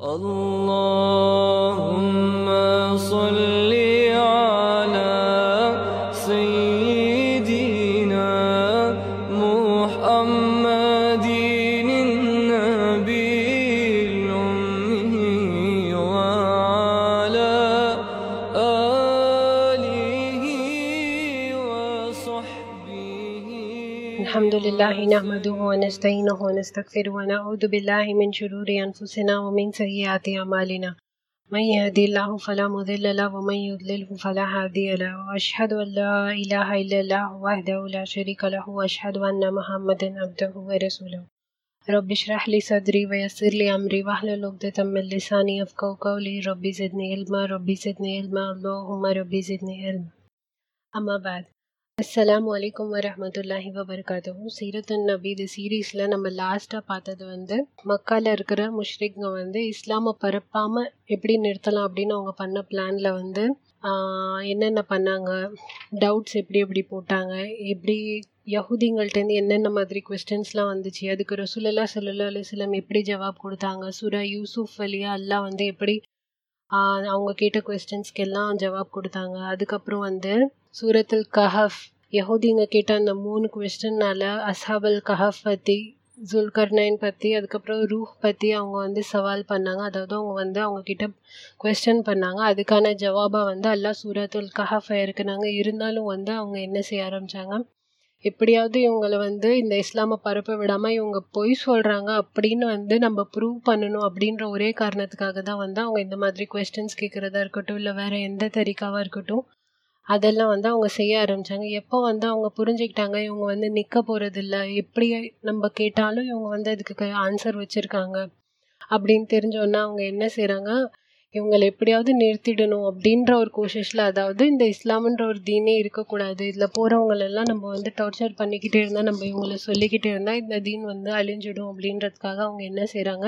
الله الحمد لله نحمده ونستعينه ونستغفره ونعوذ بالله من شرور أنفسنا ومن سيئات أعمالنا. من يهدي الله فلا مضل له ومن يضلله فلا هادي له. وأشهد أن لا إله إلا الله وحده لا شريك له وأشهد أن محمدا عبده ورسوله. رب اشرح لي صدري ويسر لي أمري واحلل عقدة من لساني يفقهوا قولي. ربي زدني علما. ربي زدني علما. اللهم ربي زدني علما. أما بعد. அஸ்லாம் வலைக்கம் வரமத்துல்லாஹி வபரகாத்துஹு. சீரத்தன் நபி இது சீரீஸில் நம்ம லாஸ்ட்டாக பார்த்தது வந்து மக்கால இருக்கிற முஷ்ரிக்ங்க வந்து இஸ்லாமை பரப்பாமல் எப்படி நிறுத்தலாம் அப்படின்னு அவங்க பண்ண பிளானில் வந்து என்னென்ன பண்ணாங்க? டவுட்ஸ் எப்படி எப்படி போட்டாங்க? எப்படி யஹூதிங்கள்ட்டேருந்து என்னென்ன மாதிரி கொஸ்டின்ஸ்லாம் வந்துச்சு? அதுக்கு ரசூலல்லா ஸல்லல்லாஹு அலுவலம் எப்படி ஜவாப் கொடுத்தாங்க? சுரா யூசுஃப் அலியா அல்லாஹ் வந்து எப்படி அவங்க கேட்ட கொஸ்டின்ஸ்க்கெல்லாம் ஜவாப் கொடுத்தாங்க. அதுக்கப்புறம் வந்து சூரத்துல் கஹஃப். யஹூதிங்க கேட்ட அந்த மூணு கொஸ்டின்னால அசாபல் கஹஃப் பற்றி ஜுல்கர்னைன் பற்றி அதுக்கப்புறம் ரூஹ் பற்றி அவங்க வந்து சவால் பண்ணாங்க. அதாவது அவங்க வந்து அவங்கக்கிட்ட கொஸ்டின் பண்ணாங்க. அதுக்கான ஜவாபாக வந்து அல்லா சூரத்துல் கஹஃப் இருக்குனாங்க இருந்தாலும் வந்து அவங்க என்ன செய்ய ஆரம்பிச்சாங்க? எப்படியாவது இவங்களை வந்து இந்த இஸ்லாமை பரப்ப விடாமல் இவங்க பொய் சொல்கிறாங்க அப்படின்னு வந்து நம்ம ப்ரூவ் பண்ணணும் அப்படின்ற ஒரே காரணத்துக்காக தான் வந்து அவங்க இந்த மாதிரி கொஸ்டின்ஸ் கேட்குறதா இருக்கட்டும் இல்லை வேறு எந்த தரிக்காவாக இருக்கட்டும் அதெல்லாம் வந்து அவங்க செய்ய ஆரம்பித்தாங்க எப்போ வந்து அவங்க புரிஞ்சுக்கிட்டாங்க இவங்க வந்து நிற்க போகிறதில்ல எப்படி நம்ம கேட்டாலும் இவங்க வந்து அதுக்கு ஆன்சர் வச்சுருக்காங்க அப்படின்னு தெரிஞ்சோன்னா அவங்க என்ன செய்கிறாங்க இவங்களை எப்படியாவது நிறுத்திடணும் அப்படின்ற ஒரு கோஷிஷில் அதாவது இந்த இஸ்லாம்ன்ற ஒரு தீனே இருக்கக்கூடாது. இதில் போகிறவங்களெல்லாம் நம்ம வந்து டார்ச்சர் பண்ணிக்கிட்டே இருந்தால் நம்ம இவங்களை சொல்லிக்கிட்டே இருந்தால் இந்த தீன் வந்து அழிஞ்சிடும் அப்படின்றதுக்காக அவங்க என்ன செய்கிறாங்க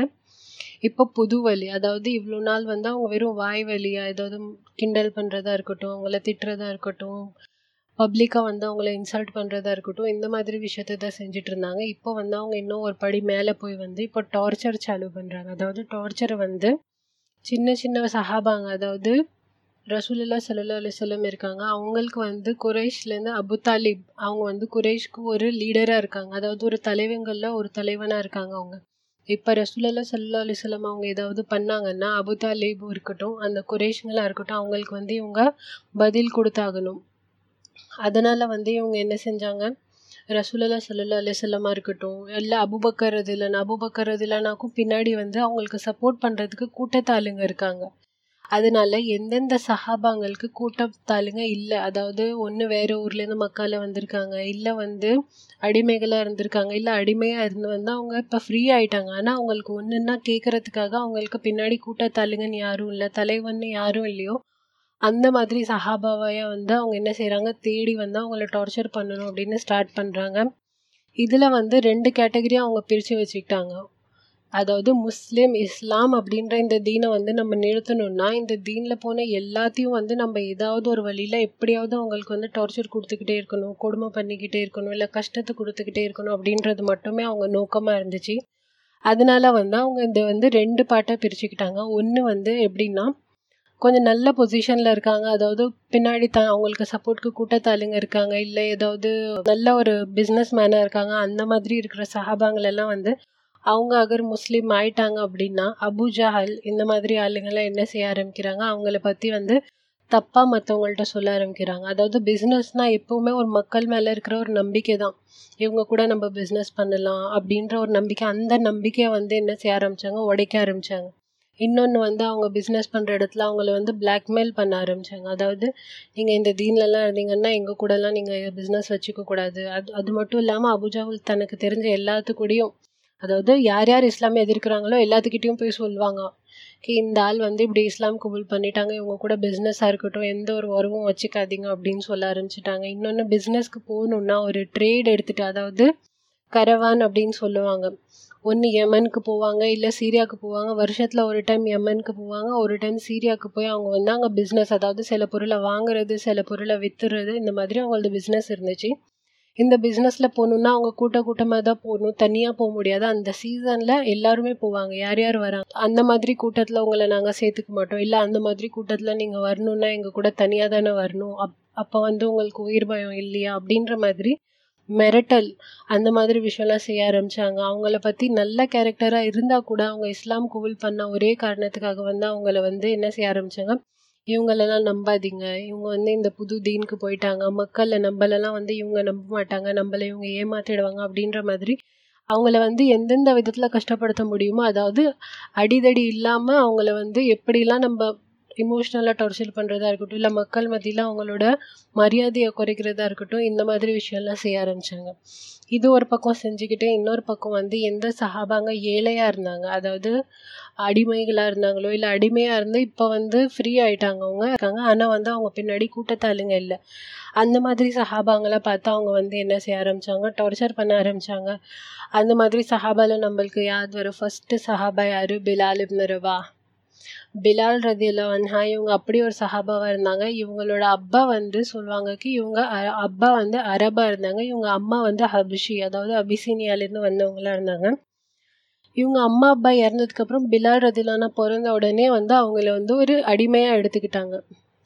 இப்போ புது வழி அதாவது இவ்வளோ நாள் வந்து அவங்க வெறும் வாய் வழியா ஏதாவது கிண்டல் பண்ணுறதா இருக்கட்டும் அவங்கள திட்டுறதா இருக்கட்டும் பப்ளிக்காக வந்து அவங்கள இன்சல்ட் பண்ணுறதா இருக்கட்டும் இந்த மாதிரி விஷயத்தை தான் செஞ்சுட்டு இருந்தாங்க. இப்போ வந்து அவங்க இன்னும் ஒரு படி மேலே போய் வந்து இப்போ டார்ச்சர் சாலு பண்ணுறாங்க அதாவது டார்ச்சரை வந்து சின்ன சின்ன சஹாபாங்க அதாவது ரசூலுல்லா சல்லா அலைஹி வஸல்லம் இருக்காங்க. அவங்களுக்கு வந்து குரேஷ்லேருந்து அபு தாலிப் அவங்க வந்து குரேஷ்க்கு ஒரு லீடராக இருக்காங்க. அதாவது ஒரு தலைவங்களில் ஒரு தலைவனாக இருக்காங்க அவங்க. இப்போ ரசூலல்லா சல்லா அலைஹி அவங்க ஏதாவது பண்ணாங்கன்னா அபு தாலிப் இருக்கட்டும் அந்த குரேஷங்களாக இருக்கட்டும் அவங்களுக்கு வந்து இவங்க பதில் கொடுத்தாகணும். அதனால் வந்து இவங்க என்ன செஞ்சாங்க? ரசூலல்லா சல்லா அலிசல்லமாக இருக்கட்டும் இல்லை அபுபக்கர் ரதிலன் அபுபக்கர் இல்லைனாக்கும் பின்னாடி வந்து அவங்களுக்கு சப்போர்ட் பண்ணுறதுக்கு கூட்டத்தாளுங்க இருக்காங்க. அதனால எந்தெந்த சஹாபாங்களுக்கு கூட்டத்தாளுங்க இல்லை. அதாவது ஒன்று வேற ஊர்லேருந்து மக்கால வந்திருக்காங்க இல்லை வந்து அடிமைகளாக இருந்திருக்காங்க இல்லை அடிமையாக இருந்து வந்து அவங்க இப்போ ஃப்ரீ ஆயிட்டாங்க. ஆனால் அவங்களுக்கு ஒன்றுன்னா கேட்கறதுக்காக அவங்களுக்கு பின்னாடி கூட்டத்தாளுங்கன்னு யாரும் இல்லை தலைவன்னு யாரும் இல்லையோ அந்த மாதிரி சஹாபாவைய வந்து அவங்க என்ன செய்கிறாங்க தேடி வந்து அவங்கள டார்ச்சர் பண்ணணும் அப்படின்னு ஸ்டார்ட் பண்ணுறாங்க இதில் வந்து ரெண்டு கேட்டகரியாக அவங்க பிரித்து வச்சுக்கிட்டாங்க. அதாவது முஸ்லீம் இஸ்லாம் அப்படின்ற இந்த தீனை வந்து நம்ம நிறுத்தணும்னா இந்த தீனில் போன எல்லாத்தையும் வந்து நம்ம ஏதாவது ஒரு வழியில் எப்படியாவது அவங்களுக்கு வந்து டார்ச்சர் கொடுத்துக்கிட்டே இருக்கணும் கொடுமை பண்ணிக்கிட்டே இருக்கணும் இல்லை கஷ்டத்தை கொடுத்துக்கிட்டே இருக்கணும் அப்படின்றது மட்டுமே அவங்க நோக்கமாக இருந்துச்சு. அதனால வந்து அவங்க இதை வந்து ரெண்டு பாட்டாக பிரிச்சுக்கிட்டாங்க. ஒன்று வந்து எப்படின்னா கொஞ்சம் நல்ல பொசிஷனில் இருக்காங்க. அதாவது பின்னாடி த அவங்களுக்கு சப்போர்ட்க்கு கூட்டத்தாளுங்க இருக்காங்க. இல்லை ஏதாவது நல்ல ஒரு பிஸ்னஸ் மேனாக இருக்காங்க. அந்த மாதிரி இருக்கிற சஹாபாங்களெல்லாம் வந்து அவங்க அகர் முஸ்லீம் ஆயிட்டாங்க அப்படின்னா அபுஜஹல் இந்த மாதிரி ஆளுங்கள்லாம் என்ன செய்ய ஆரம்பிக்கிறாங்க? அவங்கள பற்றி வந்து தப்பாக மற்றவங்கள்ட்ட சொல்ல ஆரம்பிக்கிறாங்க. அதாவது பிஸ்னஸ்னால் எப்போவுமே ஒரு மக்கள் மேலே இருக்கிற ஒரு நம்பிக்கை தான். இவங்க கூட நம்ம பிஸ்னஸ் பண்ணலாம் அப்படின்ற ஒரு நம்பிக்கை அந்த நம்பிக்கையை வந்து என்ன செய்ய ஆரம்பிச்சாங்க? உடைக்க ஆரம்பித்தாங்க இன்னொன்று வந்து அவங்க பிஸ்னஸ் பண்ணுற இடத்துல அவங்கள வந்து பிளாக்மெயில் பண்ண ஆரம்பித்தாங்க அதாவது நீங்கள் இந்த தீன்லலாம் இருந்தீங்கன்னா எங்கள் கூடலாம் நீங்கள் பிஸ்னஸ் வச்சுக்க கூடாது. அது அது மட்டும் இல்லாமல் அபுஜாவுல் தனக்கு தெரிஞ்ச எல்லாத்துக்கூடையும் அதாவது யார் யார் இஸ்லாமை எதிர்க்கிறாங்களோ எல்லாத்துக்கிட்டேயும் போய் சொல்லுவாங்க. கி இந்த ஆள் வந்து இப்படி இஸ்லாம் கபூல் பண்ணிட்டாங்க இவங்க கூட பிஸ்னஸாக இருக்கட்டும் எந்த ஒரு உறவும் வச்சுக்காதீங்க அப்படின்னு சொல்ல ஆரம்பிச்சிட்டாங்க. இன்னொன்று பிஸ்னஸ்க்கு போகணுன்னா ஒரு ட்ரேட் எடுத்துகிட்டு அதாவது கரவான் அப்படின்னு சொல்லுவாங்க. ஒன்று யமனுக்கு போவாங்க இல்லை சீரியாவுக்கு போவாங்க. வருஷத்தில் ஒரு டைம் யமனுக்கு போவாங்க ஒரு டைம் சீரியாவுக்கு போய் அவங்க வந்து அங்கே பிஸ்னஸ் அதாவது சில பொருளை வாங்குறது சில பொருளை விற்றுறது இந்த மாதிரி அவங்களது பிஸ்னஸ் இருந்துச்சு. இந்த பிஸ்னஸில் போகணுன்னா அவங்க கூட்ட கூட்டமாக தான் போகணும். தனியாக போக முடியாது. அந்த சீசனில் எல்லாருமே போவாங்க. யார் யார் வராங்க? அந்த மாதிரி கூட்டத்தில் உங்களை நாங்கள் சேர்த்துக்க மாட்டோம். இல்லை அந்த மாதிரி கூட்டத்தில் நீங்கள் வரணுன்னா எங்கள் கூட தனியாக தானே வரணும். அப் அப்போ வந்து உங்களுக்கு உயிர் பயம் இல்லையா? அப்படின்ற மாதிரி மிரட்டல் அந்த மாதிரி விஷயம்லாம் செய்ய ஆரம்பித்தாங்க அவங்கள பற்றி நல்ல கேரக்டராக இருந்தால் கூட அவங்க இஸ்லாம் கபூல் பண்ண ஒரே காரணத்துக்காக வந்து அவங்கள வந்து என்ன செய்ய ஆரம்பித்தாங்க இவங்களெல்லாம் நம்பாதீங்க. இவங்க வந்து இந்த புது தீனுக்கு போயிட்டாங்க. மக்களை நம்மளெல்லாம் வந்து இவங்க நம்ப மாட்டாங்க. நம்மளை இவங்க ஏமாத்திடுவாங்க அப்படின்ற மாதிரி அவங்கள வந்து எந்தெந்த விதத்தில் கஷ்டப்படுத்த முடியுமோ அதாவது அடிதடி இல்லாமல் அவங்கள வந்து எப்படிலாம் நம்ம இமோஷ்னலாக டார்ச்சர் பண்ணுறதா இருக்கட்டும் இல்லை மக்கள் மத்தியில் அவங்களோட மரியாதையை குறைக்கிறதா இருக்கட்டும் இந்த மாதிரி விஷயம்லாம் செய்ய ஆரம்பித்தாங்க இது ஒரு பக்கம் செஞ்சுக்கிட்டே இன்னொரு பக்கம் வந்து எந்த சஹாபாங்க ஏழையாக இருந்தாங்க. அதாவது அடிமைகளாக இருந்தாங்களோ இல்லை அடிமையாக இருந்து இப்போ வந்து ஃப்ரீ ஆயிட்டாங்க அவங்க இருக்காங்க. ஆனால் வந்து அவங்க பின்னாடி கூட்டத்தாளுங்க இல்லை. அந்த மாதிரி சஹாபாங்களை பார்த்து அவங்க வந்து என்ன செய்ய ஆரம்பித்தாங்க டார்ச்சர் பண்ண ஆரம்பித்தாங்க அந்த மாதிரி சஹாபாவில் நம்மளுக்கு யார் வரும்? ஃபஸ்ட்டு சஹாபா யார்? பிலால் இப்னு ரவா பிலால் ரதியில் வன்ஹா இவங்க அப்படி ஒரு சஹாபாவாக இருந்தாங்க. இவங்களோட அப்பா வந்து சொல்லுவாங்க கி இவங்க அ- அப்பா வந்து அரபாக இருந்தாங்க. இவங்க அம்மா வந்து ஹபிஷி அதாவது அபிசீனியாலேருந்து வந்தவங்களா இருந்தாங்க. இவங்க அம்மா அப்பா இறந்ததுக்கப்புறம் பிலால் ரதிலானா பிறந்த உடனே வந்து அவங்கள வந்து ஒரு அடிமையாக எடுத்துக்கிட்டாங்க.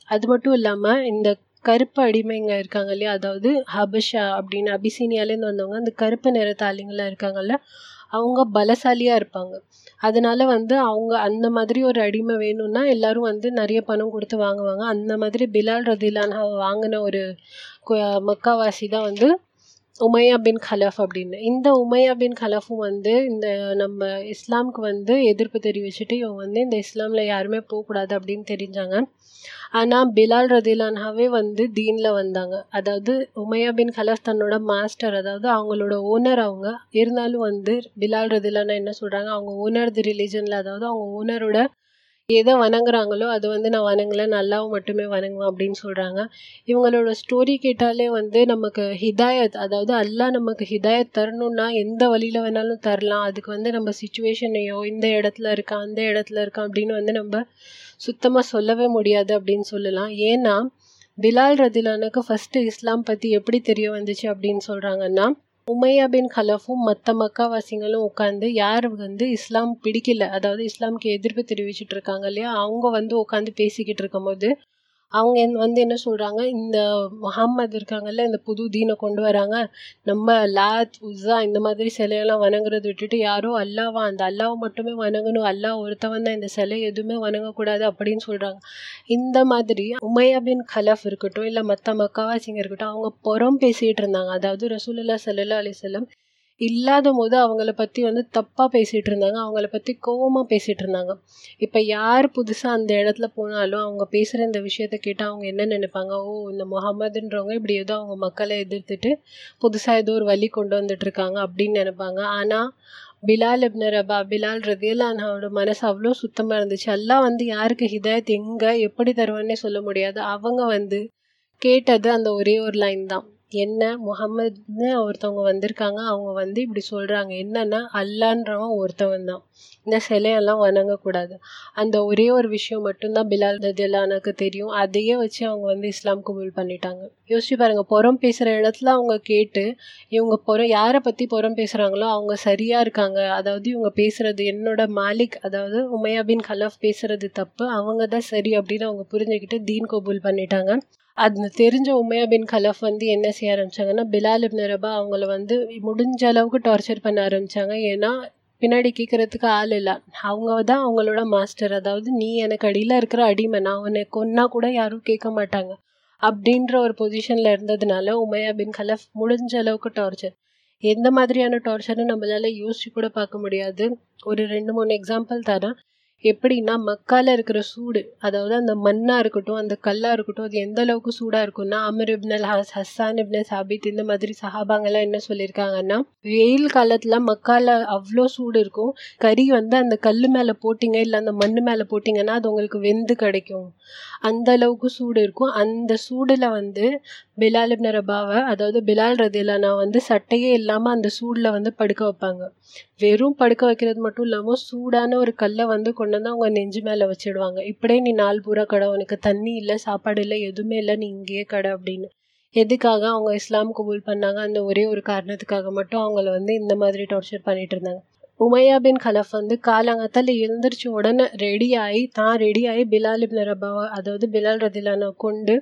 அது மட்டும் இல்லாமல் இந்த கருப்பு அடிமைங்க இருக்காங்க இல்லையா? அதாவது ஹபஷா அப்படின்னு அபிசீனியாலேருந்து வந்தவங்க அந்த கருப்பு நிறத்தாளிங்களாம் இருக்காங்கல்ல அவங்க பலசாலியாக இருப்பாங்க. அதனால வந்து அவங்க அந்த மாதிரி ஒரு அடிமை வேணும்னா எல்லாரும் வந்து நிறைய பணம் கொடுத்து வாங்குவாங்க. அந்த மாதிரி பிலால் ரதிலானா வாங்கின ஒரு மக்காவாசி தான் வந்து உமையா பின் கலஃப் அப்படின்னு. இந்த உமையா பின் கலஃபும் வந்து இந்த நம்ம இஸ்லாமுக்கு வந்து எதிர்ப்பு தெரிவிச்சுட்டு இவங்க வந்து இந்த இஸ்லாமில் யாருமே போகக்கூடாது அப்படின்னு தெரிஞ்சாங்க. ஆனால் பிலால் ரதிலானாவே வந்து தீனில் வந்தாங்க. அதாவது உமையா பின் கலஃப் தன்னோட மாஸ்டர் அதாவது அவங்களோட ஓனர் அவங்க. இருந்தாலும் வந்து பிலால் ரதிலானா என்ன சொல்கிறாங்க அவங்க ஓனர் தி ரிலீஜனில் அதாவது அவங்க ஓனரோட எதை வணங்குறாங்களோ அது வந்து நான் வணங்கலை நல்லாவும் மட்டுமே வணங்குவேன் அப்படின்னு சொல்கிறாங்க இவங்களோட ஸ்டோரி கேட்டாலே வந்து நமக்கு ஹிதாயத் அதாவது அல்லாஹ் நமக்கு ஹிதாயத் தரணும்னா எந்த வழியில் வேணாலும் தரலாம். அதுக்கு வந்து நம்ம சுச்சுவேஷனையோ இந்த இடத்துல இருக்கா அந்த இடத்துல இருக்கா அப்படின்னு வந்து நம்ம சுத்தமாக சொல்லவே முடியாது அப்படின்னு சொல்லலாம். ஏன்னா பிலால் ரதிலானுக்கு ஃபஸ்ட்டு இஸ்லாம் பற்றி எப்படி தெரிய வந்துச்சு அப்படின்னு சொல்கிறாங்கன்னா உமையா பின் கலஃபும் மற்ற மக்காவாசிங்களும் உட்காந்து யார் வந்து இஸ்லாம் பிடிக்கல அதாவது இஸ்லாமுக்கு எதிர்ப்பு தெரிவிச்சிட்டு இருக்காங்க இல்லையா? அவங்க வந்து உட்காந்து பேசிக்கிட்டு இருக்கும்போது அவங்க என் வந்து என்ன சொல்கிறாங்க இந்த முஹம்மது இருக்காங்கல்ல இந்த புது தீனை கொண்டு வராங்க நம்ம லாத் உஸா இந்த மாதிரி சிலையெல்லாம் வணங்குறது விட்டுட்டு யாரோ அல்லாவா அந்த அல்லாவை மட்டுமே வணங்கணும் அல்லாஹ் ஒருத்தவன் தான் இந்த சிலை எதுவுமே வணங்கக்கூடாது அப்படின்னு சொல்கிறாங்க இந்த மாதிரி உமையா பின் கலஃப் இருக்கட்டும் இல்லை மற்ற மக்காவாசிங்க இருக்கட்டும் அவங்க புறம் பேசிகிட்டு இருந்தாங்க. அதாவது ரசூலுல்லா சல்லா அலி வஸல்லம் இல்லாத போது அவங்கள பற்றி வந்து தப்பாக பேசிகிட்டு இருந்தாங்க. அவங்கள பற்றி கோவமாக பேசிகிட்டு இருந்தாங்க. இப்போ யார் புதுசாக அந்த இடத்துல போனாலும் அவங்க பேசுகிற இந்த விஷயத்த கேட்டால் அவங்க என்ன நினைப்பாங்க? ஓ இந்த முகமதுன்றவங்க இப்படி ஏதோ அவங்க மக்களை எதிர்த்துட்டு புதுசாக ஏதோ ஒரு வழி கொண்டு வந்துட்டுருக்காங்க அப்படின்னு நினைப்பாங்க. ஆனால் பிலால் இப்னு ரபா பிலால் ரதியல்லானோட மனசு அவ்வளோ சுத்தமாக இருந்துச்சு. எல்லாம் வந்து யாருக்கு ஹிதாயத் எங்கே எப்படி தருவான்னே சொல்ல முடியாது. அவங்க வந்து கேட்டது அந்த ஒரே ஒரு லைன் தான். என்ன முகமதுன்னு ஒருத்தவங்க வந்திருக்காங்க. அவங்க வந்து இப்படி சொல்கிறாங்க என்னன்னா அல்லான்றவன் ஒருத்தவன் தான் இந்த சிலையெல்லாம் வணங்கக்கூடாது. அந்த ஒரே ஒரு விஷயம் மட்டும்தான் பிலால் ரதியல்லானுக்கு தெரியும். அதையே வச்சு அவங்க வந்து இஸ்லாம் கபூல் பண்ணிட்டாங்க. யோசிச்சு பாருங்க புறம் பேசுகிற இடத்துல அவங்க கேட்டு இவங்க புறம் யாரை பற்றி புறம் பேசுகிறாங்களோ அவங்க சரியாக இருக்காங்க. அதாவது இவங்க பேசுகிறது என்னோட மாலிக் அதாவது உமையா பின் கலஃப் பேசுகிறது தப்பு. அவங்க தான் சரி அப்படின்னு அவங்க புரிஞ்சுக்கிட்டு தீன் கபூல் பண்ணிட்டாங்க. அது தெரிஞ்ச உமையா பின் கலஃப் வந்து என்ன செய்ய ஆரம்பிச்சாங்கன்னா பிலால் இப்னு ரபா அவங்கள வந்து முடிஞ்ச அளவுக்கு டார்ச்சர் பண்ண ஆரம்பித்தாங்க ஏன்னா பின்னாடி கேட்கறதுக்கு ஆள் இல்லை. அவங்க தான் அவங்களோட மாஸ்டர் அதாவது நீ எனக்கு அடியில் இருக்கிற அடிமை. நான் உன்னை ஒன்றா கூட யாரும் கேட்க மாட்டாங்க. அப்படின்ற ஒரு பொசிஷனில் இருந்ததுனால உமையா பின் கலஃப் முடிஞ்ச அளவுக்கு டார்ச்சர் எந்த மாதிரியான டார்ச்சர்னு நம்மளால யோசிச்சு கூட பார்க்க முடியாது. ஒரு ரெண்டு மூணு எக்ஸாம்பிள் தரேன். எப்படின்னா மக்கால இருக்கிற சூடு அதாவது அந்த மண்ணா இருக்கட்டும் அந்த கல்லா இருக்கட்டும் அது எந்த அளவுக்கு சூடா இருக்கும்னா அமர் இப்னல் ஹஸ் ஹஸ்ஸான் இப்னல் சாபித் இந்த மாதிரி சஹாபாங்கெல்லாம் என்ன சொல்லியிருக்காங்கன்னா வெயில் காலத்துல மக்கால அவ்வளோ சூடு இருக்கும். கறி வந்து அந்த கல் மேல போட்டீங்க இல்லை அந்த மண் மேல போட்டீங்கன்னா அது உங்களுக்கு வெந்து கிடைக்கும். அந்த அளவுக்கு சூடு இருக்கும். அந்த சூடுல வந்து பிலால் ரபாவை அதாவது பிலால் ரதிலானா வந்து சட்டையே இல்லாமல் அந்த சூடில் வந்து படுக்க வைப்பாங்க. வெறும் படுக்க வைக்கிறது மட்டும் இல்லாமல் சூடான ஒரு கல்லை வந்து கொண்டு வந்து அவங்க நெஞ்சு மேலே வச்சிடுவாங்க. இப்படியே நீ நாள் பூரா கடை உனக்கு தண்ணி இல்லை சாப்பாடு இல்லை எதுவுமே இல்லை நீ இங்கேயே கடை அப்படின்னு. எதுக்காக அவங்க இஸ்லாம் கபூல் பண்ணாங்க? அந்த ஒரே ஒரு காரணத்துக்காக மட்டும் அவங்கள வந்து இந்த மாதிரி டார்ச்சர் பண்ணிட்டு இருந்தாங்க. உமையா பின் கலஃப் வந்து காலங்கத்தில் எழுந்திரிச்சு உடனே ரெடி ஆகி தான் ரெடி ஆகி பிலால் இப்ன ரபாவை அதாவது பிலால் ரதிலான கொண்டு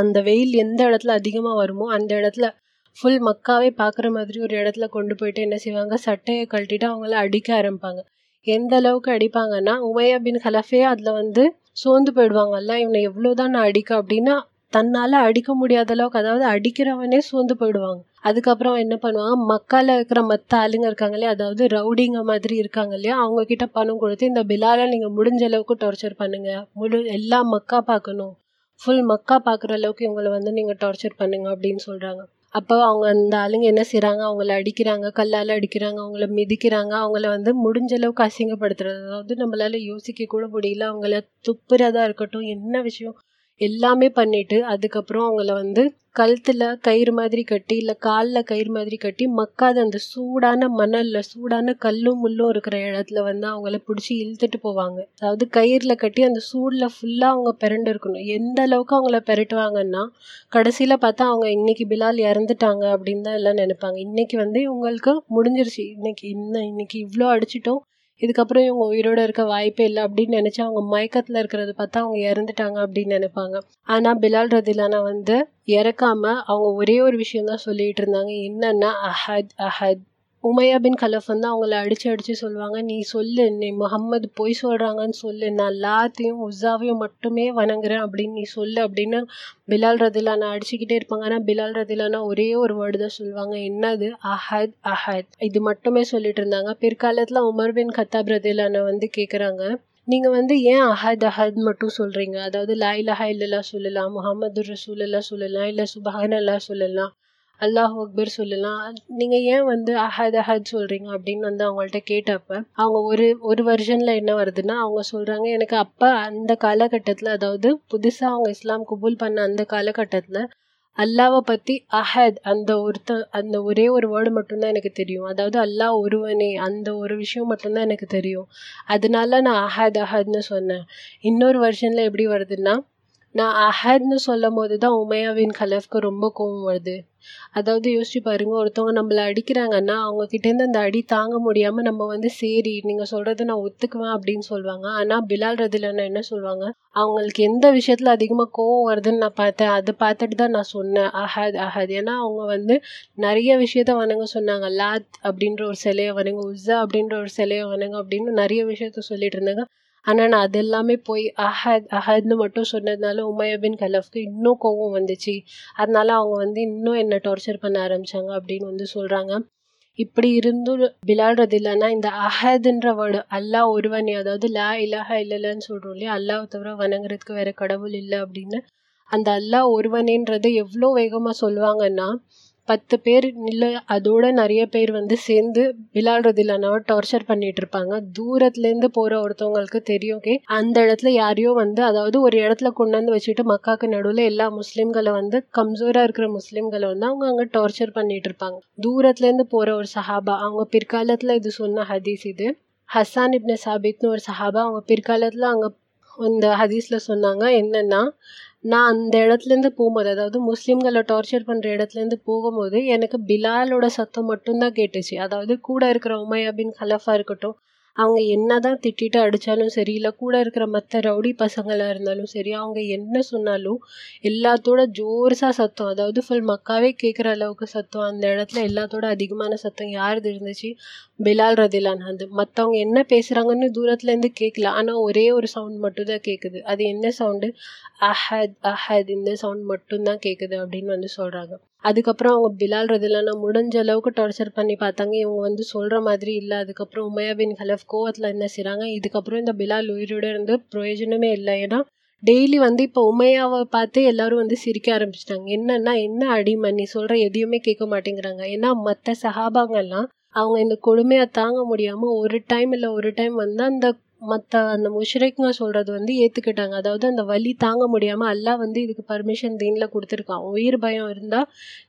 அந்த வெயில் எந்த இடத்துல அதிகமாக வருமோ அந்த இடத்துல ஃபுல் மக்காவே பார்க்குற மாதிரி ஒரு இடத்துல கொண்டு போயிட்டு என்ன செய்வாங்க? சட்டையை கழட்டிட்டு அவங்கள அடிக்க ஆரம்பிப்பாங்க. எந்த அளவுக்கு அடிப்பாங்கன்னா உமையா பின் கலஃபே அதில் வந்து சோர்ந்து போயிடுவாங்கல்ல இவனை எவ்வளோதான் நான் அடிக்க அப்படின்னா தன்னால் அடிக்க முடியாத அளவுக்கு அதாவது அடிக்கிறவனே சோர்ந்து போயிடுவாங்க. அதுக்கப்புறம் என்ன பண்ணுவாங்க மக்கால இருக்கிற மற்ற ஆளுங்க இருக்காங்க இல்லையா அதாவது ரவுடிங்க மாதிரி இருக்காங்க இல்லையா அவங்க கிட்ட பணம் கொடுத்து இந்த பிலால நீங்கள் முடிஞ்ச அளவுக்கு டார்ச்சர் பண்ணுங்க. முழு எல்லா மக்கா பார்க்கணும். ஃபுல் மக்கா பார்க்குற அளவுக்கு இவங்களை வந்து நீங்கள் டார்ச்சர் பண்ணுங்க அப்படின்னு சொல்கிறாங்க அப்போ அவங்க அந்த ஆளுங்க என்ன செய்கிறாங்க அவங்கள அடிக்கிறாங்க கல்லால் அடிக்கிறாங்க அவங்கள மிதிக்கிறாங்க அவங்கள வந்து முடிஞ்ச அளவுக்கு அசிங்கப்படுத்துறது. அதாவது நம்மளால யோசிக்க கூட முடியல. அவங்கள துப்புறதா இருக்கட்டும் என்ன விஷயம் எல்லாமே பண்ணிட்டு அதுக்கப்புறம் அவங்கள வந்து கழுத்தில் கயிறு மாதிரி கட்டி இல்லை காலில் கயிறு மாதிரி கட்டி மக்காத அந்த சூடான மணலில் சூடான கல்லும் முள்ளும் இருக்கிற இடத்துல வந்து அவங்கள பிடிச்சி இழுத்துட்டு போவாங்க. அதாவது கயிறில் கட்டி அந்த சூடில் ஃபுல்லாக அவங்க பிறண்டு இருக்கணும் எந்த அளவுக்கு அவங்கள பெரட்டுவாங்கன்னா கடைசியில் பார்த்தா அவங்க இன்னைக்கு பிலால் இறந்துட்டாங்க அப்படின்னு தான் எல்லாம் நினைப்பாங்க. இன்னைக்கு வந்து இவங்களுக்கு முடிஞ்சிருச்சு. இன்னைக்கு இன்னும் இன்னைக்கு இவ்வளோ அடிச்சிட்டோம். இதுக்கப்புறம் இவங்க உயிரோட இருக்க வாய்ப்பே இல்லை அப்படின்னு நினச்சி அவங்க மயக்கத்தில் இருக்கிறத பார்த்தா அவங்க இறந்துட்டாங்க அப்படின்னு நினைப்பாங்க. ஆனால் பிலால் ரதிலானா வந்து இறக்காம அவங்க ஒரே ஒரு விஷயம் தான் சொல்லிட்டு இருந்தாங்க. என்னன்னா அஹத் அஹத் உமையா பின் கலஃப் வந்து அவங்கள அடிச்சு அடிச்சு சொல்லுவாங்க. நீ சொல்லு நீ முகம்மது பொய் சொல்றாங்கன்னு சொல்லு. நான் லாத்தையும் உஸாவையும் மட்டுமே வணங்குறேன் அப்படின்னு நீ சொல்லு அப்படின்னு பிலால் ரதிலானா அடிச்சுக்கிட்டே இருப்பாங்க. ஆனால் பிலால் ரதிலானா ஒரே ஒரு வேர்டு தான் சொல்லுவாங்க. என்னது? அஹத் அஹத். இது மட்டுமே சொல்லிட்டு இருந்தாங்க. பிற்காலத்தில் உமர் பின் கத்தாப் ரதிலானா வந்து கேட்குறாங்க நீங்கள் வந்து ஏன் அஹத் அஹத் மட்டும் சொல்கிறீங்க அதாவது லாய் லஹா இல்லல்லா சொல்லலாம் முகமது ரசூலல்லா சொல்லலாம் இல்லை சுபஹான் சொல்லலாம். அல்லாஹ் அக்பர் சொல்லலாம் நீங்கள் ஏன் வந்து அஹத் அஹத் சொல்கிறீங்க அப்படின்னு வந்து அவங்கள்ட்ட கேட்டப்ப அவங்க ஒரு ஒரு வருஷனில் என்ன வருதுன்னா அவங்க சொல்கிறாங்க எனக்கு அப்போ அந்த காலகட்டத்தில் அதாவது புதுசாக அவங்க இஸ்லாம் குபூல் பண்ண அந்த காலகட்டத்தில் அல்லாவை பற்றி அஹத் அந்த ஒருத்த அந்த ஒரே ஒரு வேர்டு மட்டும்தான் எனக்கு தெரியும். அதாவது அல்லாஹ் ஒருவனே அந்த ஒரு விஷயம் மட்டும்தான் எனக்கு தெரியும். அதனால நான் அஹத் அஹத்னு சொன்னேன். இன்னொரு வருஷனில் எப்படி வருதுன்னா நான் அஹத்னு சொல்லும் போது தான் உமையாவின் கலஃப்க்கு ரொம்ப கோவம் வருது. அதாவது யோசிச்சு பாருங்க ஒருத்தவங்க நம்மளை அடிக்கிறாங்கன்னா அவங்க கிட்டேருந்து அந்த அடி தாங்க முடியாமல் நம்ம வந்து சரி நீங்கள் சொல்கிறத நான் ஒத்துக்குவேன் அப்படின்னு சொல்லுவாங்க ஆனால் பிலால் ரதிலன்னா என்ன சொல்லுவாங்க அவங்களுக்கு எந்த விஷயத்தில் அதிகமாக கோவம் வருதுன்னு நான் பார்த்தேன். அதை பார்த்துட்டு தான் நான் சொன்னேன். அஹத் அஹத் ஏன்னா அவங்க வந்து நிறைய விஷயத்த வணங்க சொன்னாங்க. லாத் அப்படின்ற ஒரு சிலையை வணங்க உஸ்ஸா அப்படின்ற ஒரு சிலையை வணங்க அப்படின்னு நிறைய விஷயத்த சொல்லிட்டு இருந்தாங்க. ஆனால் நான் அது எல்லாமே போய் அஹத் அஹத்னு மட்டும் சொன்னதுனால உமையபின் கலஃப்க்கு இன்னும் கோவம் வந்துச்சு. அதனால அவங்க வந்து இன்னும் என்ன டார்ச்சர் பண்ண ஆரம்பிச்சாங்க அப்படின்னு வந்து சொல்கிறாங்க இப்படி இருந்தும் விளையாடுறது இல்லைன்னா இந்த அஹதுன்ற வேர்டு அல்லாஹ் ஒருவனே அதாவது லா இலஹ இல்லைன்னு சொல்கிறோம் இல்லையா அல்லாஹ் தவிர வணங்குறதுக்கு வேற கடவுள் இல்லை அப்படின்னு அந்த அல்லாஹ் ஒருவனேன்றதை எவ்வளோ வேகமாக சொல்லுவாங்கன்னா பத்து பேர் இல்லை அதோட நிறைய பேர் வந்து சேர்ந்து பிலால் ரதிலானாவை டார்ச்சர் பண்ணிட்டு இருப்பாங்க. தூரத்துலேருந்து போகிற ஒருத்தவங்களுக்கு தெரியும் ஓகே அந்த இடத்துல யாரையோ வந்து அதாவது ஒரு இடத்துல கொண்டாந்து வச்சுட்டு மக்காக்கு நடுவில் எல்லா முஸ்லீம்களை வந்து கம்சோராக இருக்கிற முஸ்லீம்களை வந்து அவங்க அங்கே டார்ச்சர் பண்ணிட்டு இருப்பாங்க. தூரத்துலேருந்து போகிற ஒரு சஹாபா அவங்க பிற்காலத்தில் இது சொன்ன ஹதீஸ் இது. ஹசான் இப்னு சாபித்னு ஒரு சஹாபா அவங்க பிற்காலத்தில் அங்கே இந்த ஹதீஸில் சொன்னாங்க என்னென்னா நான் அந்த இடத்துலேருந்து போகும்போது அதாவது முஸ்லீம்களை டார்ச்சர் பண்ணுற இடத்துலேருந்து போகும்போது எனக்கு பிலாலோட சத்தம் மட்டும்தான் கேட்டுச்சு. அதாவது கூட இருக்கிற உமையா பின் கலஃபா இருக்கட்டும் அவங்க என்ன தான் திட்டிட்டு அடித்தாலும் சரி இல்லை கூட இருக்கிற மற்ற ரவுடி பசங்களாக இருந்தாலும் சரி அவங்க என்ன சொன்னாலும் எல்லாத்தோட ஜோர்ஸாக சத்தம் அதாவது ஃபுல் மக்காவே கேட்குற அளவுக்கு சத்தம். அந்த இடத்துல எல்லாத்தோட அதிகமான சத்தம் யாருது இருந்துச்சு? பிலால் ரதிலான். அது மற்றவங்க என்ன பேசுகிறாங்கன்னு தூரத்துலேருந்து கேட்கல ஆனால் ஒரே ஒரு சவுண்ட் மட்டும் தான் கேட்குது அது என்ன சவுண்டு அஹத் அஹத் இந்த சவுண்ட் மட்டும்தான் கேட்குது அப்படின்னு வந்து சொல்கிறாங்க அதுக்கப்புறம் அவங்க பிலால் ரதிலானா முடிஞ்ச அளவுக்கு டார்ச்சர் பண்ணி பார்த்தாங்க. இவங்க வந்து சொல்கிற மாதிரி இல்லை. அதுக்கப்புறம் உமையா பின் கலஃப் கோவத்தில் என்ன செய்கிறாங்க இதுக்கப்புறம் இந்த பிலால் உயிரோட இருந்து பிரயோஜனமே இல்லை. ஏன்னா டெய்லி வந்து இப்போ உமையாவை பார்த்து எல்லாரும் வந்து சிரிக்க ஆரம்பிச்சிட்டாங்க. என்னன்னா என்ன அடிமை நீ சொல்கிற எதையுமே கேட்க மாட்டேங்கிறாங்க. ஏன்னா மற்ற சஹாபாங்கெல்லாம் அவங்க இந்த கொடுமையை தாங்க முடியாமல் ஒரு டைம் இல்லை ஒரு டைம் வந்து அந்த மற்ற அந்த முஷ்ரிக்ங்க சொல்கிறது வந்து ஏற்றுக்கிட்டாங்க அதாவது அந்த வலி தாங்க முடியாமல் அல்லாஹ் வந்து இதுக்கு பர்மிஷன் தீனில் கொடுத்துருக்கான். உயிர் பயம் இருந்தால்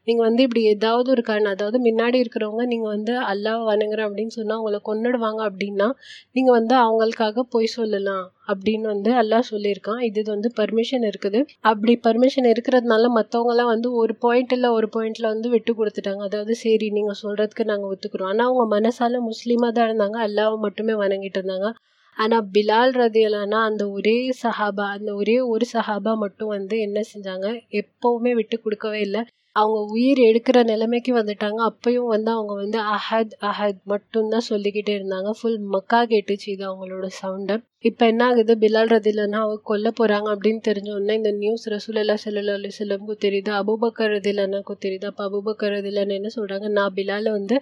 நீங்கள் வந்து இப்படி ஏதாவது ஒரு காரணம் அதாவது முன்னாடி இருக்கிறவங்க நீங்கள் வந்து அல்லாஹ் வணங்குறேன் அப்படின்னு சொன்னால் அவங்கள கொண்டுடுவாங்க அப்படின்னா நீங்கள் வந்து அவங்களுக்காக பொய் சொல்லலாம் அப்படின்னு வந்து அல்லாஹ் சொல்லியிருக்கான். இது வந்து பர்மிஷன் இருக்குது. அப்படி பர்மிஷன் இருக்கிறதுனால மற்றவங்கலாம் வந்து ஒரு பாயிண்ட் இல்லை ஒரு பாயிண்ட்ல வந்து விட்டு கொடுத்துட்டாங்க. அதாவது சரி நீங்கள் சொல்கிறதுக்கு நாங்கள் ஒத்துக்கிறோம். ஆனால் அவங்க மனசால முஸ்லீமாக தான் இருந்தாங்க. அல்லாவை மட்டுமே வணங்கிட்டு இருந்தாங்க. ஆனால் பிலால் ரதியலானா அந்த ஒரே சஹாபா அந்த ஒரே ஒரு சஹாபா மட்டும் வந்து என்ன செஞ்சாங்க? எப்போவுமே விட்டு கொடுக்கவே இல்லை. அவங்க உயிர் எடுக்கிற நிலைமைக்கு வந்துட்டாங்க. அப்பயும் வந்து அவங்க வந்து அஹத் அஹத் மட்டும்தான் சொல்லிக்கிட்டே இருந்தாங்க. ஃபுல் மக்கா கேட்டுச்சு இது அவங்களோட சவுண்டை இப்போ என்ன ஆகுது? பிலால் ரதிலன்னா அவங்க கொல்ல போகிறாங்க அப்படின்னு தெரிஞ்ச உடனே இந்த நியூஸ் ரசூலல்லா செல்லல்லா அலி செல்லமுக்கும் தெரியுது. அபுபக்கர் ரதிலன்னாக்கும் தெரியுது. அப்போ அபுபக்கர் ரதிலன்னு என்ன சொல்கிறாங்க நான் பிலாலை வந்து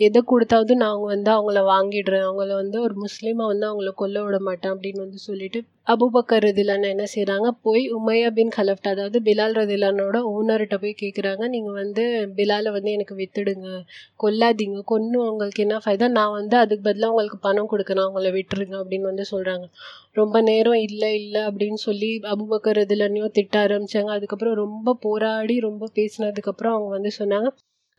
எதை கொடுத்தாவது நான் அவங்க வந்து அவங்கள வாங்கிடுறேன். அவங்கள வந்து ஒரு முஸ்லீமாக வந்து அவங்கள கொல்ல விட மாட்டேன் அப்படின்னு வந்து சொல்லிட்டு அபுபக்கர் ரதிலான என்ன செய்கிறாங்க போய் உமையா பின் கலஃப்ட் அதாவது பிலால் ரதிலானோட ஓனர்கிட்ட போய் கேட்குறாங்க நீங்கள் வந்து பிலாலை வந்து எனக்கு வித்துடுங்க. கொல்லாதீங்க. கொன்று உங்களுக்கு என்ன ஃபைதா? நான் வந்து அதுக்கு பதிலாக உங்களுக்கு பணம் கொடுக்கணும் அவங்கள விட்டுருங்க அப்படின்னு வந்து சொல்கிறாங்க ரொம்ப நேரம் இல்லை இல்லை அப்படின்னு சொல்லி அபுபக்கர் ரதிலானையும் திட்ட ஆரம்பித்தாங்க அதுக்கப்புறம் ரொம்ப போராடி ரொம்ப பேசினதுக்கப்புறம் அவங்க வந்து சொன்னாங்க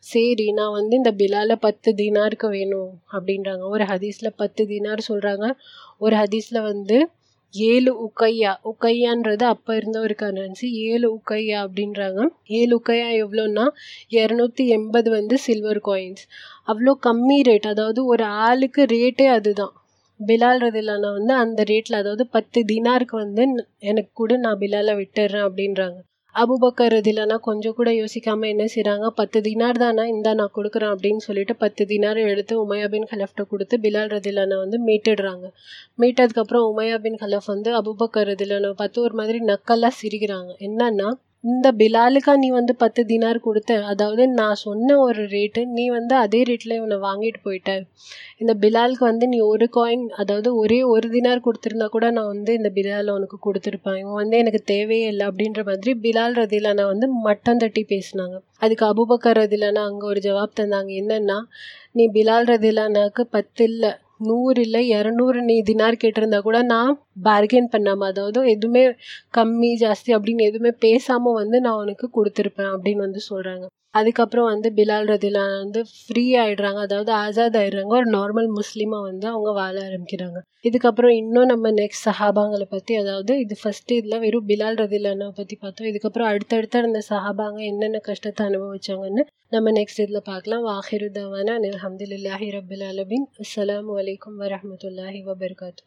சரி நான் வந்து இந்த பிலால பத்து தினாருக்கு வேணும் அப்படின்றாங்க. ஒரு ஹதீஸில் பத்து தினார் சொல்கிறாங்க ஒரு ஹதீஸில் வந்து ஏழு உக்கையா உக்கையான்றது அப்போ இருந்த ஒரு கரன்சி ஏழு உக்கையா அப்படின்றாங்க. ஏழு உக்கையா எவ்வளோன்னா இரநூத்தி எண்பது வந்து சில்வர் காயின்ஸ் அவ்வளோ கம்மி ரேட் அதாவது ஒரு ஆளுக்கு ரேட்டே அதுதான். பிலால் ரதிலானா வந்து அந்த ரேட்டில் அதாவது பத்து தினாருக்கு வந்து எனக்கு கூட நான் பிலாலை விட்டுறேன் அப்படின்றாங்க. அபுபக்கர் இதில்னா கொஞ்சம் கூட யோசிக்காமல் என்ன செய்கிறாங்க பத்து தினார் தானே? இந்தா நான் கொடுக்குறேன் அப்படின்னு சொல்லிட்டு பத்து தினார் எடுத்து உமையா பின் கலஃப்ட்ட கொடுத்து பிலால் ரதிலானா வந்து மீட்டுடுறாங்க. மீட்டதுக்கப்புறம் உமையா பின் கலஃப் வந்து அபுபக்கர் ரதிலானை பார்த்து ஒரு மாதிரி நக்கலாக சிரிக்கிறாங்க. என்னன்னா இந்த பிலாலுக்கா நீ வந்து பத்து தினார் கொடுத்த அதாவது நான் சொன்ன ஒரு ரேட்டு நீ வந்து அதே ரேட்டில் இவனை வாங்கிட்டு போயிட்ட. இந்த பிலாலுக்கு வந்து நீ ஒரு காயின் அதாவது ஒரே ஒரு தினார் கொடுத்துருந்தா கூட நான் வந்து இந்த பிலால் உனக்கு கொடுத்துருப்பேன். இவன் வந்து எனக்கு தேவையே இல்லை அப்படின்ற மாதிரி பிலால் ரதிலானா வந்து மட்டம் தட்டி பேசினாங்க. அதுக்கு அபுபக்கர் ரதிலானா அங்கே ஒரு ஜவாப் தந்தாங்க. என்னென்னா நீ பிலால் ரதிலானாக்கு பத்து இல்லை நூறு இல்லை இரநூறு நீ தினார் கேட்டிருந்தா கூட நான் பார்கெயின் பண்ணாமல் அதாவது எதுவுமே கம்மி ஜாஸ்தி அப்படின்னு எதுவுமே பேசாமல் வந்து நான் உனக்கு கொடுத்துருப்பேன் அப்படின்னு வந்து சொல்கிறாங்க அதுக்கப்புறம் வந்து பிலால் ரதிலா வந்து ஃப்ரீ ஆகிடுறாங்க அதாவது ஆசாத் ஆயிடுறாங்க. ஒரு நார்மல் முஸ்லீமாக வந்து அவங்க வாழ ஆரம்பிக்கிறாங்க. இதுக்கப்புறம் இன்னும் நம்ம நெக்ஸ்ட் சஹாபாங்களை பற்றி அதாவது இது ஃபஸ்ட்டு இதில் வெறும் பிலால் ரதிலானை பற்றி பார்த்தோம். இதுக்கப்புறம் அடுத்தடுத்த அந்த சஹாபாங்க என்னென்ன கஷ்டத்தை அனுபவிச்சாங்கன்னு நம்ம நெக்ஸ்ட் இதில் பார்க்கலாம். வாஹிரு தவானா அனில் அஹமதுல்லாஹி ரபில் அலபின் அஸ்லாம் வலைக்கம் வரமத்துல்லாஹி வபர்காத்து.